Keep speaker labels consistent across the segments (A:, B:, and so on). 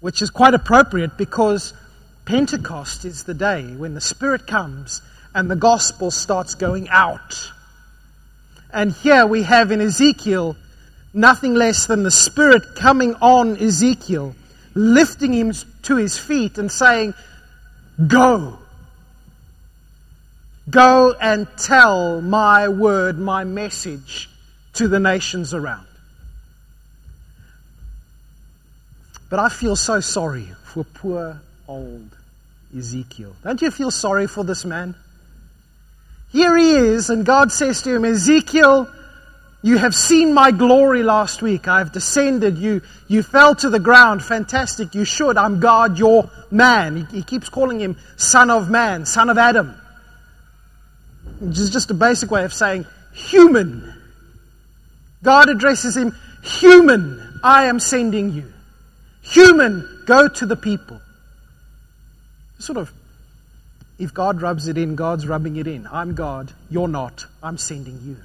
A: which is quite appropriate because Pentecost is the day when the Spirit comes and the gospel starts going out. And here we have in Ezekiel nothing less than the Spirit coming on Ezekiel, lifting him to his feet and saying, Go. Go and tell my word, my message to the nations around. But I feel so sorry for poor old Ezekiel. Don't you feel sorry for this man? Here he is, and God says to him, Ezekiel, you have seen my glory last week. I have descended. You, you fell to the ground. Fantastic. You should. I'm God, your man. He, he keeps calling him son of man, son of Adam. Which is just a basic way of saying human. God addresses him, human, I am sending you. Human, go to the people. Sort of, if God rubs it in, God's rubbing it in. I'm God, you're not, I'm sending you.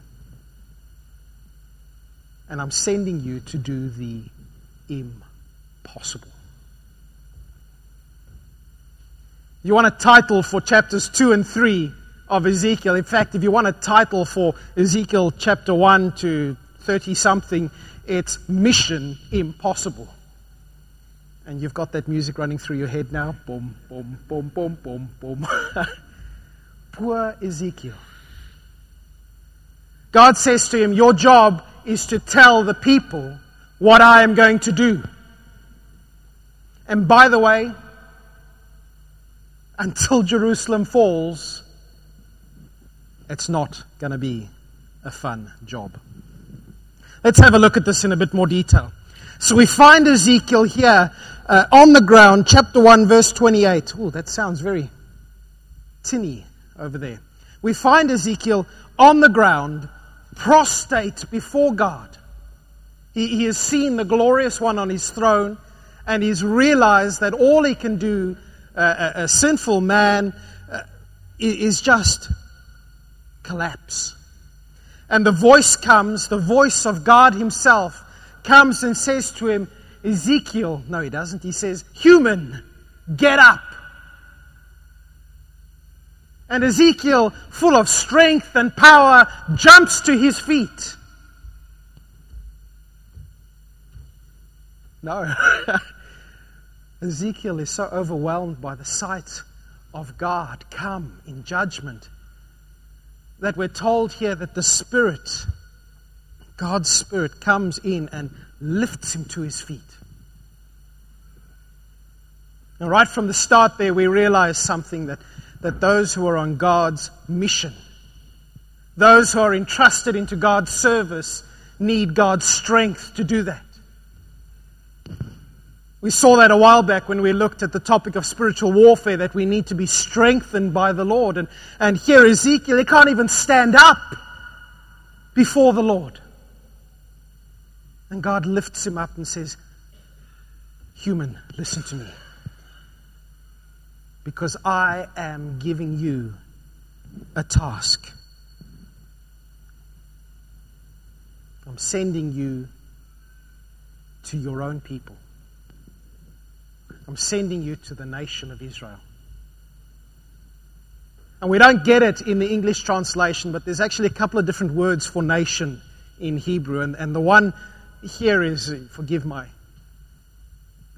A: And I'm sending you to do the impossible. You want a title for chapters 2 and 3 of Ezekiel. In fact, if you want a title for Ezekiel chapter 1 to 30 something, it's Mission Impossible. And you've got that music running through your head now. Boom, boom, boom, boom, boom, boom. Poor Ezekiel. God says to him, Your job is to tell the people what I am going to do. And by the way, until Jerusalem falls, it's not going to be a fun job. Let's have a look at this in a bit more detail. So we find Ezekiel here uh, on the ground, chapter 1, verse 28. Oh, that sounds very tinny over there. We find Ezekiel on the ground, prostrate before God. He, he has seen the glorious one on his throne, and he's realized that all he can do, uh, a, a, sinful man, uh, is just collapse. And the voice comes, the voice of God Himself comes and says to him, Ezekiel, no, he doesn't. He says, Human, get up. And Ezekiel, full of strength and power, jumps to his feet. No. Ezekiel is so overwhelmed by the sight of God come in judgment that we're told here that the Spirit, God's Spirit, comes in and lifts him to his feet. And right from the start there, we realize something that, that those who are on God's mission, those who are entrusted into God's service, need God's strength to do that. We saw that a while back when we looked at the topic of spiritual warfare, that we need to be strengthened by the Lord. And, and here, Ezekiel, he can't even stand up before the Lord. And God lifts him up and says, Human, listen to me. Because I am giving you a task. I'm sending you to your own people. I'm sending you to the nation of Israel. And we don't get it in the English translation, but there's actually a couple of different words for nation in Hebrew. And, and the one here is, forgive my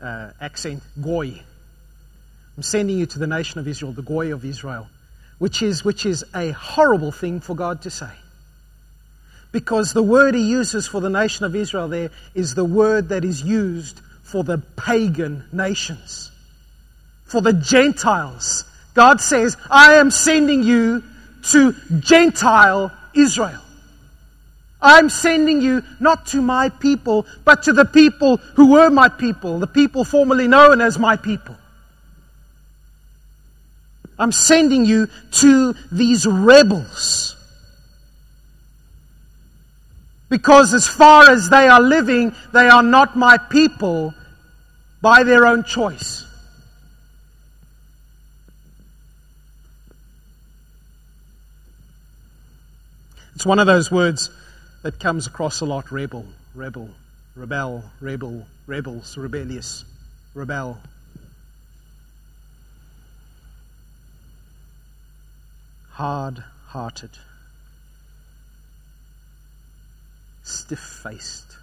A: uh, accent, Goy. I'm sending you to the nation of Israel, the Goy of Israel, which is, which is a horrible thing for God to say. Because the word he uses for the nation of Israel there is the word that is used for the pagan nations, for the Gentiles. God says, I am sending you to Gentile Israel. I'm sending you not to my people, but to the people who were my people, the people formerly known as my people. I'm sending you to these rebels because as far as they are living, they are not my people by their own choice. It's one of those words that comes across a lot rebel, rebel, rebel, rebel, rebels, rebellious, rebel. Hard hearted, stiff faced,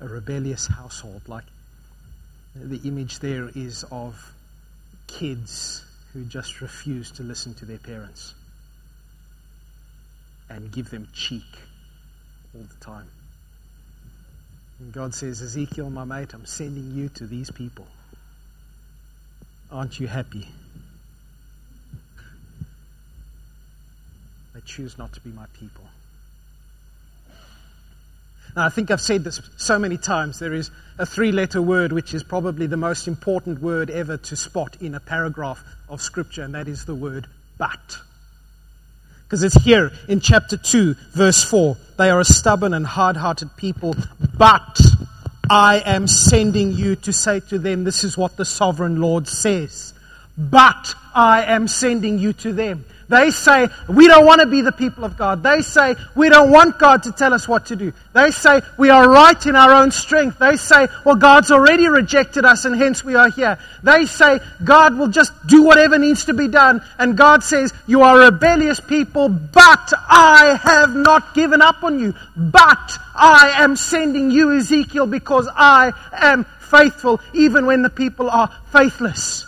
A: a rebellious household. Like the image there is of kids who just refuse to listen to their parents and give them cheek all the time. And God says, Ezekiel, my mate, I'm sending you to these people. Aren't you happy? They choose not to be my people. Now, I think I've said this so many times. There is a three letter word which is probably the most important word ever to spot in a paragraph of Scripture, and that is the word but. Because it's here in chapter 2, verse 4. They are a stubborn and hard hearted people, but I am sending you to say to them, This is what the sovereign Lord says. But I am sending you to them. They say, we don't want to be the people of God. They say, we don't want God to tell us what to do. They say, we are right in our own strength. They say, well, God's already rejected us and hence we are here. They say, God will just do whatever needs to be done. And God says, you are rebellious people, but I have not given up on you. But I am sending you, Ezekiel, because I am faithful, even when the people are faithless.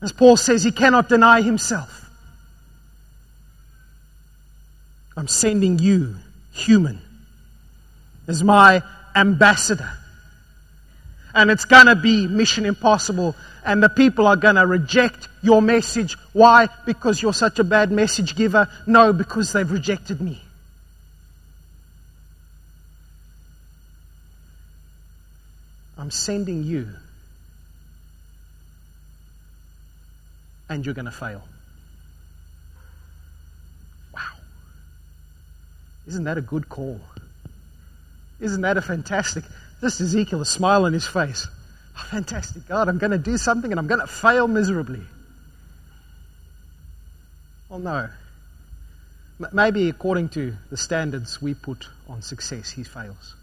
A: As Paul says, he cannot deny himself. I'm sending you, human, as my ambassador. And it's going to be mission impossible. And the people are going to reject your message. Why? Because you're such a bad message giver? No, because they've rejected me. I'm sending you and you're going to fail. Wow. Isn't that a good call? Isn't that a fantastic? Just Ezekiel, a smile on his face. Oh, fantastic. God, I'm going to do something and I'm going to fail miserably. Well, no. Maybe according to the standards we put on success, he fails.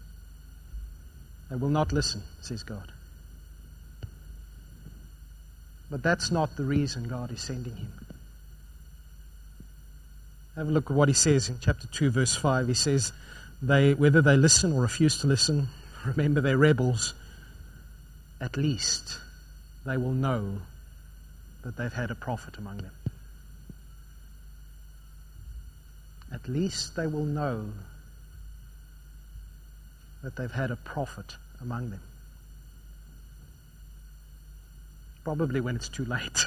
A: They will not listen, says God. But that's not the reason God is sending him. Have a look at what he says in chapter 2, verse 5. He says, they, whether they listen or refuse to listen, remember they're rebels, at least they will know that they've had a prophet among them. At least they will know that they've had a prophet among them. Probably when it's too late.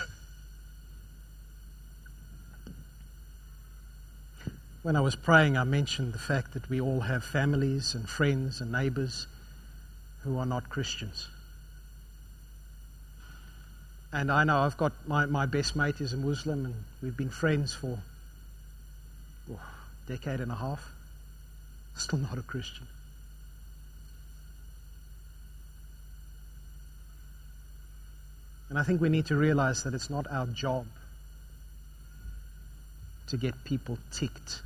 A: when I was praying, I mentioned the fact that we all have families and friends and neighbors who are not Christians. And I know I've got my, my best mate is a Muslim, and we've been friends for oh, a decade and a half. Still not a Christian. And I think we need to realize that it's not our job to get people ticked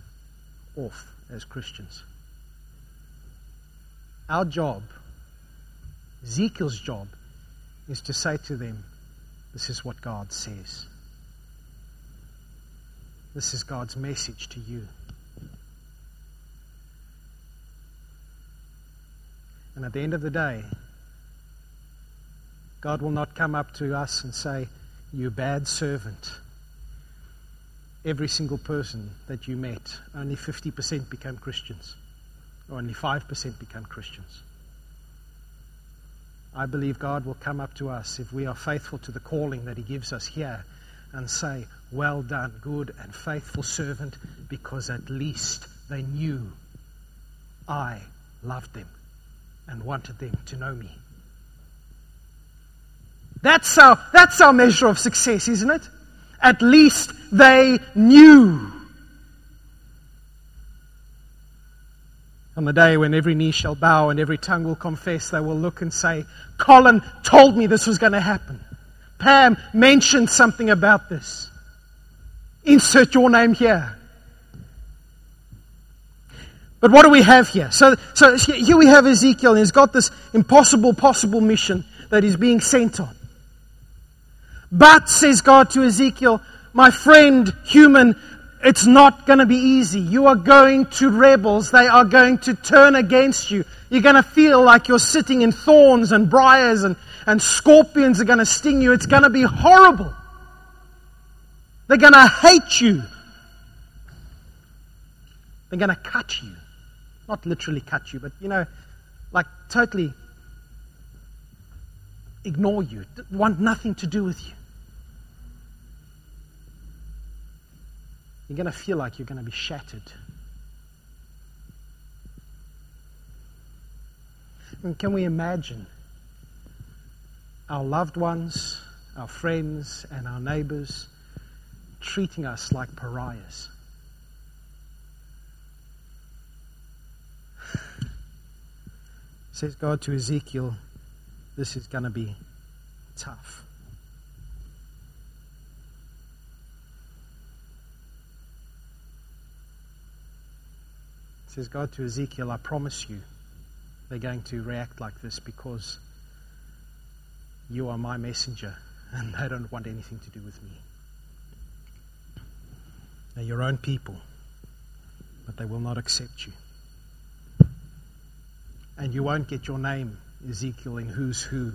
A: off as Christians. Our job, Ezekiel's job, is to say to them, This is what God says. This is God's message to you. And at the end of the day, God will not come up to us and say, You bad servant. Every single person that you met, only 50% became Christians, or only 5% become Christians. I believe God will come up to us if we are faithful to the calling that He gives us here and say, Well done, good and faithful servant, because at least they knew I loved them and wanted them to know me. That's our, that's our measure of success, isn't it? At least they knew. On the day when every knee shall bow and every tongue will confess, they will look and say, Colin told me this was going to happen. Pam mentioned something about this. Insert your name here. But what do we have here? So, so here we have Ezekiel, and he's got this impossible, possible mission that he's being sent on. But, says God to Ezekiel, my friend, human, it's not going to be easy. You are going to rebels. They are going to turn against you. You're going to feel like you're sitting in thorns and briars and, and scorpions are going to sting you. It's going to be horrible. They're going to hate you. They're going to cut you. Not literally cut you, but, you know, like totally ignore you, want nothing to do with you. You're going to feel like you're going to be shattered. And can we imagine our loved ones, our friends, and our neighbors treating us like pariahs? Says God to Ezekiel, this is going to be tough. Says God to Ezekiel, I promise you they're going to react like this because you are my messenger and they don't want anything to do with me. They're your own people, but they will not accept you. And you won't get your name, Ezekiel, in who's who.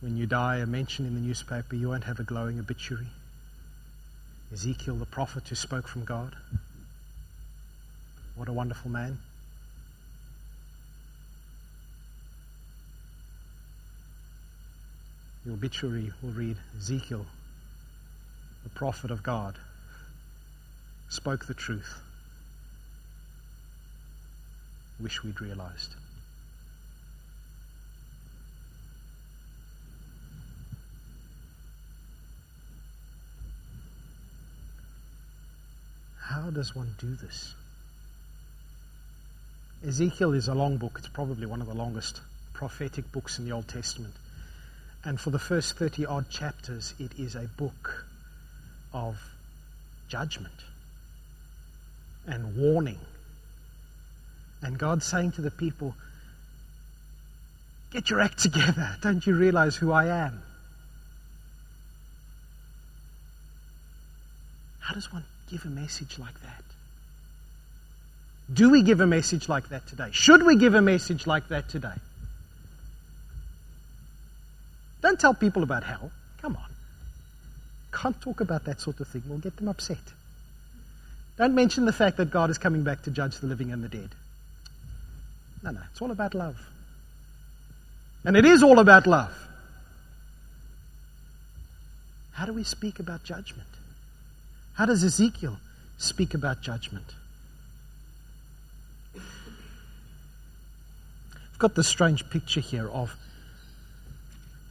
A: When you die, a mention in the newspaper, you won't have a glowing obituary. Ezekiel, the prophet who spoke from God. What a wonderful man. The obituary will read Ezekiel, the prophet of God, spoke the truth. Wish we'd realized. How does one do this? Ezekiel is a long book. It's probably one of the longest prophetic books in the Old Testament. And for the first 30 odd chapters, it is a book of judgment and warning. And God saying to the people, Get your act together. Don't you realize who I am? How does one give a message like that? Do we give a message like that today? Should we give a message like that today? Don't tell people about hell. Come on. Can't talk about that sort of thing. We'll get them upset. Don't mention the fact that God is coming back to judge the living and the dead. No, no. It's all about love. And it is all about love. How do we speak about judgment? How does Ezekiel speak about judgment? Got this strange picture here of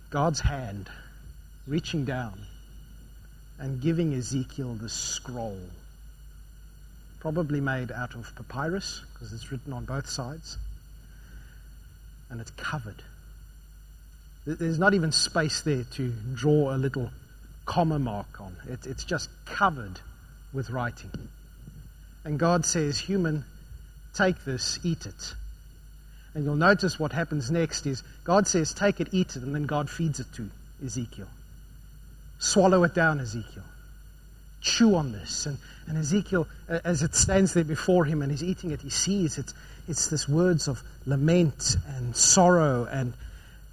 A: God's hand reaching down and giving Ezekiel this scroll, probably made out of papyrus because it's written on both sides, and it's covered. There's not even space there to draw a little comma mark on. it's just covered with writing. And God says, Human, take this, eat it. And you'll notice what happens next is God says, Take it, eat it, and then God feeds it to Ezekiel. Swallow it down, Ezekiel. Chew on this. And, and Ezekiel, as it stands there before him and he's eating it, he sees it's, it's this words of lament and sorrow and,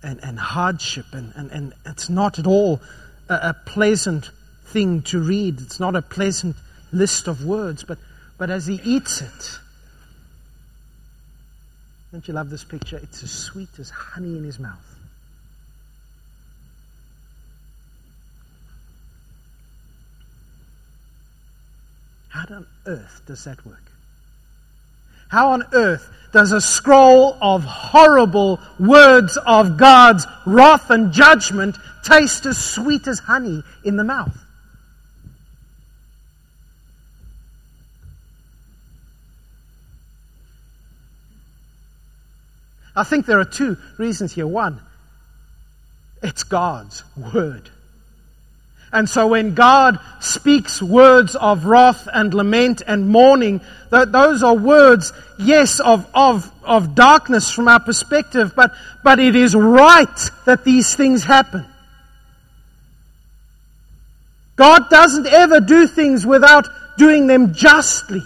A: and, and hardship. And, and, and it's not at all a, a pleasant thing to read. It's not a pleasant list of words. But, but as he eats it, don't you love this picture? It's as sweet as honey in his mouth. How on earth does that work? How on earth does a scroll of horrible words of God's wrath and judgment taste as sweet as honey in the mouth? I think there are two reasons here. One, it's God's word. And so when God speaks words of wrath and lament and mourning, those are words, yes, of, of, of darkness from our perspective, but, but it is right that these things happen. God doesn't ever do things without doing them justly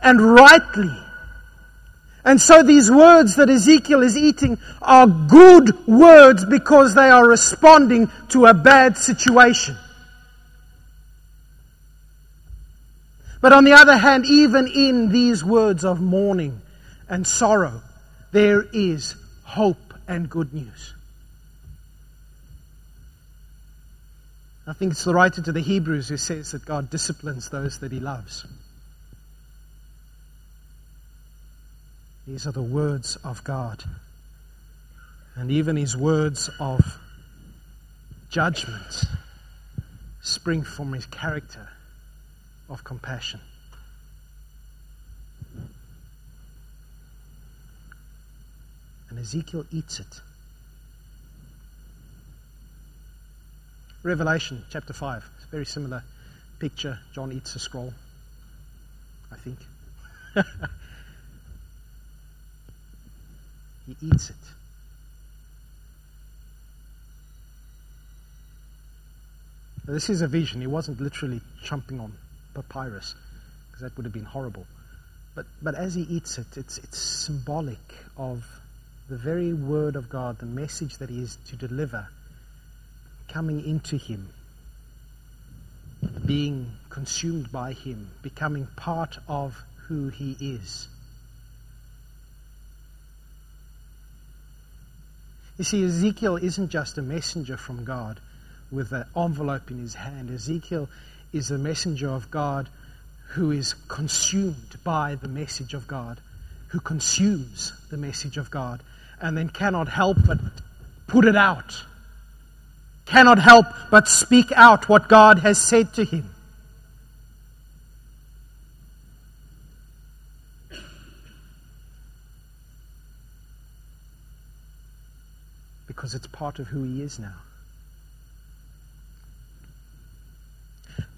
A: and rightly. And so these words that Ezekiel is eating are good words because they are responding to a bad situation. But on the other hand, even in these words of mourning and sorrow, there is hope and good news. I think it's the writer to the Hebrews who says that God disciplines those that he loves. These are the words of God. And even his words of judgment spring from his character of compassion. And Ezekiel eats it. Revelation chapter 5. It's a very similar picture. John eats a scroll, I think. He eats it. this is a vision. He wasn't literally chomping on papyrus, because that would have been horrible. But, but as he eats it, it's, it's symbolic of the very word of God, the message that he is to deliver, coming into him, being consumed by him, becoming part of who he is. You see, Ezekiel isn't just a messenger from God with an envelope in his hand. Ezekiel is a messenger of God who is consumed by the message of God, who consumes the message of God, and then cannot help but put it out, cannot help but speak out what God has said to him. Because it's part of who he is now.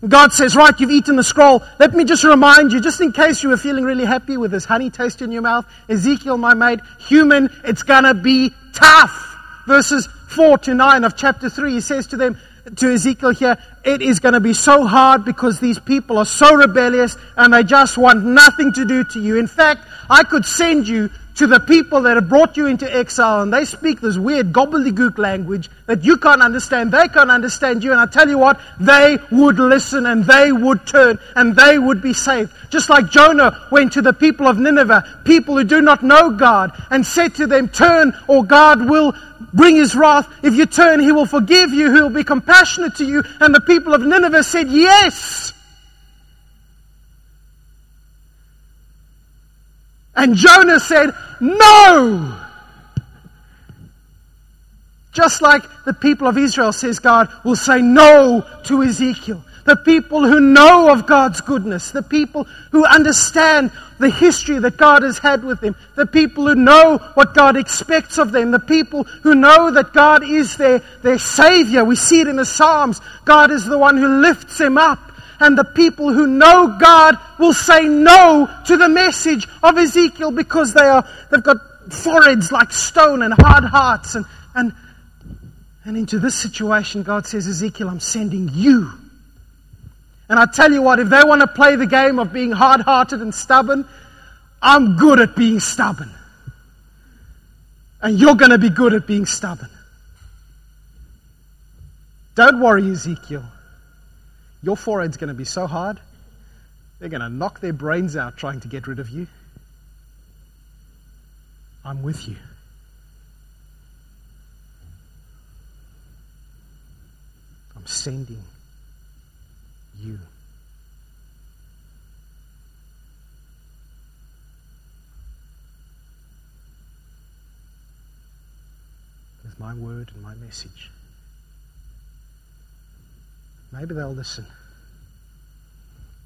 A: God says, Right, you've eaten the scroll. Let me just remind you, just in case you were feeling really happy with this honey taste in your mouth, Ezekiel, my mate, human, it's gonna be tough. Verses 4 to 9 of chapter 3, he says to them, to Ezekiel here, it is going to be so hard because these people are so rebellious and they just want nothing to do to you. In fact, I could send you to the people that have brought you into exile and they speak this weird gobbledygook language that you can't understand. They can't understand you. And I tell you what, they would listen and they would turn and they would be saved. Just like Jonah went to the people of Nineveh, people who do not know God, and said to them, Turn or God will bring his wrath. If you turn, he will forgive you, he will be compassionate to you. And the people of Nineveh said, Yes. And Jonah said, No! Just like the people of Israel, says God, will say no to Ezekiel. The people who know of God's goodness, the people who understand the history that God has had with them, the people who know what God expects of them, the people who know that God is their, their Savior. We see it in the Psalms. God is the one who lifts them up and the people who know God will say no to the message of Ezekiel because they are, they've got foreheads like stone and hard hearts. And, and, and into this situation, God says, Ezekiel, I'm sending you. And I tell you what, if they want to play the game of being hard hearted and stubborn, I'm good at being stubborn. And you're going to be good at being stubborn. Don't worry, Ezekiel. Your forehead's going to be so hard, they're going to knock their brains out trying to get rid of you. I'm with you. I'm sending you. With my word and my message. Maybe they'll listen.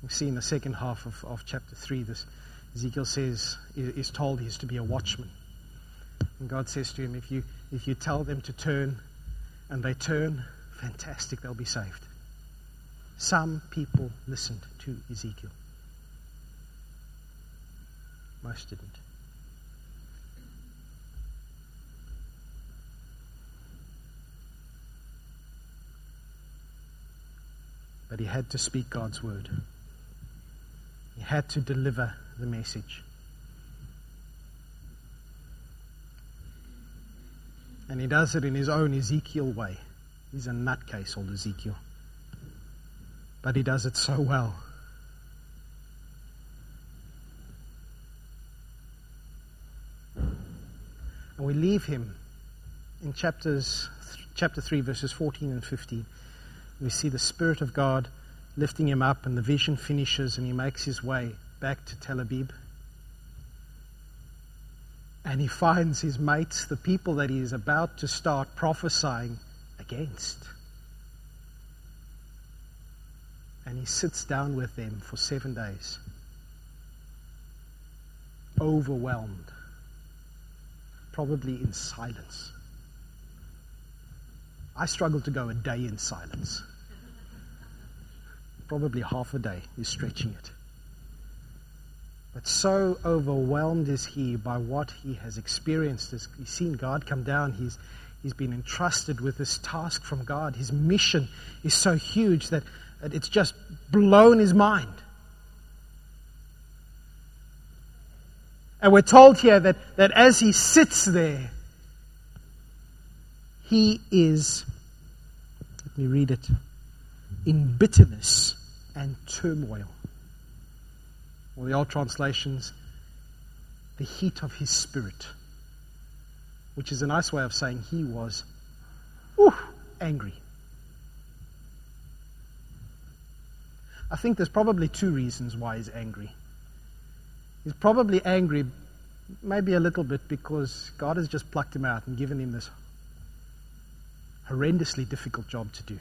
A: We see in the second half of, of chapter 3, this Ezekiel says, is told he's to be a watchman. And God says to him, if you, if you tell them to turn and they turn, fantastic, they'll be saved. Some people listened to Ezekiel. Most didn't. He had to speak God's word. He had to deliver the message. And he does it in his own Ezekiel way. He's a nutcase, old Ezekiel. But he does it so well. And we leave him in chapters, chapter 3, verses 14 and 15. We see the Spirit of God lifting him up, and the vision finishes, and he makes his way back to Tel Aviv. And he finds his mates, the people that he is about to start prophesying against. And he sits down with them for seven days, overwhelmed, probably in silence. I struggle to go a day in silence. Probably half a day is stretching it. But so overwhelmed is he by what he has experienced. He's seen God come down. He's, he's been entrusted with this task from God. His mission is so huge that, that it's just blown his mind. And we're told here that, that as he sits there, he is, let me read it, in bitterness and turmoil or the old translations, the heat of his spirit, which is a nice way of saying he was whew, angry. I think there's probably two reasons why he's angry. He's probably angry, maybe a little bit, because God has just plucked him out and given him this horrendously difficult job to do.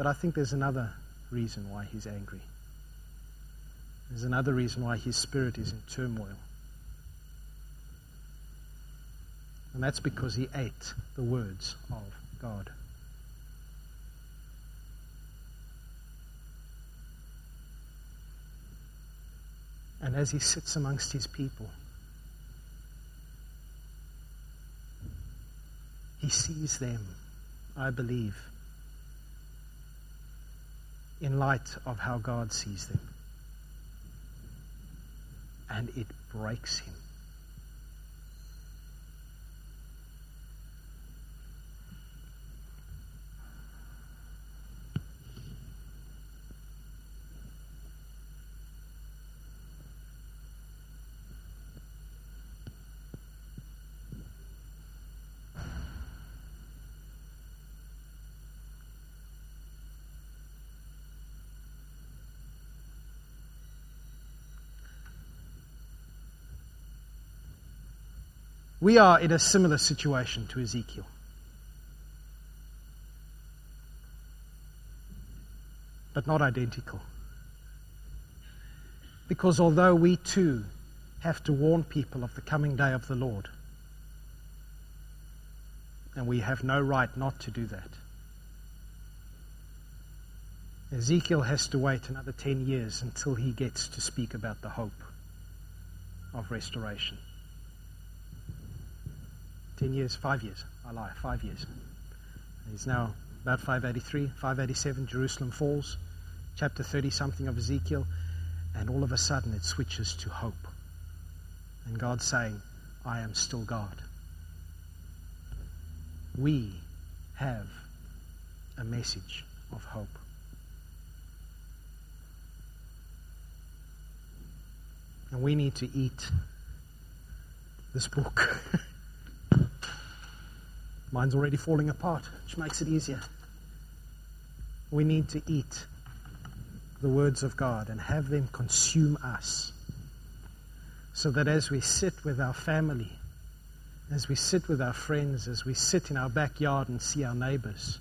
A: But I think there's another reason why he's angry. There's another reason why his spirit is in turmoil. And that's because he ate the words of God. And as he sits amongst his people, he sees them, I believe, in light of how God sees them. And it breaks him. We are in a similar situation to Ezekiel. But not identical. Because although we too have to warn people of the coming day of the Lord, and we have no right not to do that. Ezekiel has to wait another 10 years until he gets to speak about the hope of restoration. 10 years, five years. I lie, five years. He's now about 583, 587, Jerusalem falls, chapter 30 something of Ezekiel, and all of a sudden it switches to hope. And God's saying, I am still God. We have a message of hope. And we need to eat this book. Mine's already falling apart, which makes it easier. We need to eat the words of God and have them consume us. So that as we sit with our family, as we sit with our friends, as we sit in our backyard and see our neighbors,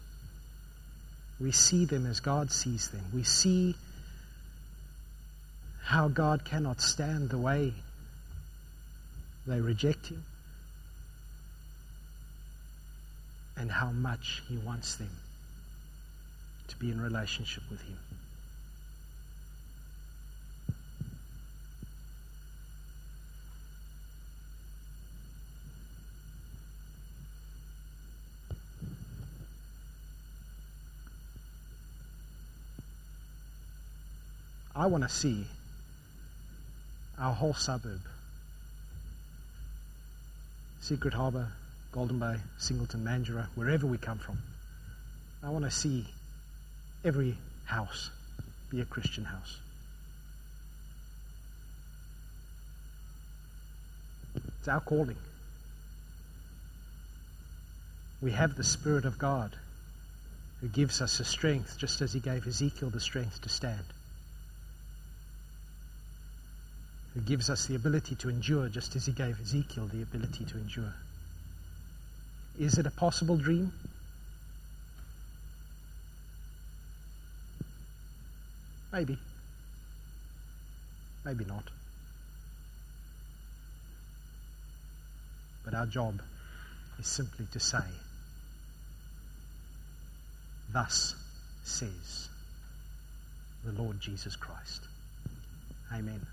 A: we see them as God sees them. We see how God cannot stand the way they reject Him, and how much He wants them to be in relationship with Him. I want to see our whole suburb Secret Harbour, Golden Bay, Singleton, Mandurah, wherever we come from. I want to see every house be a Christian house. It's our calling. We have the Spirit of God who gives us the strength, just as He gave Ezekiel the strength to stand. Who gives us the ability to endure, just as He gave Ezekiel the ability to endure. Is it a possible dream? Maybe. Maybe not. But our job is simply to say, Thus says the Lord Jesus Christ. Amen.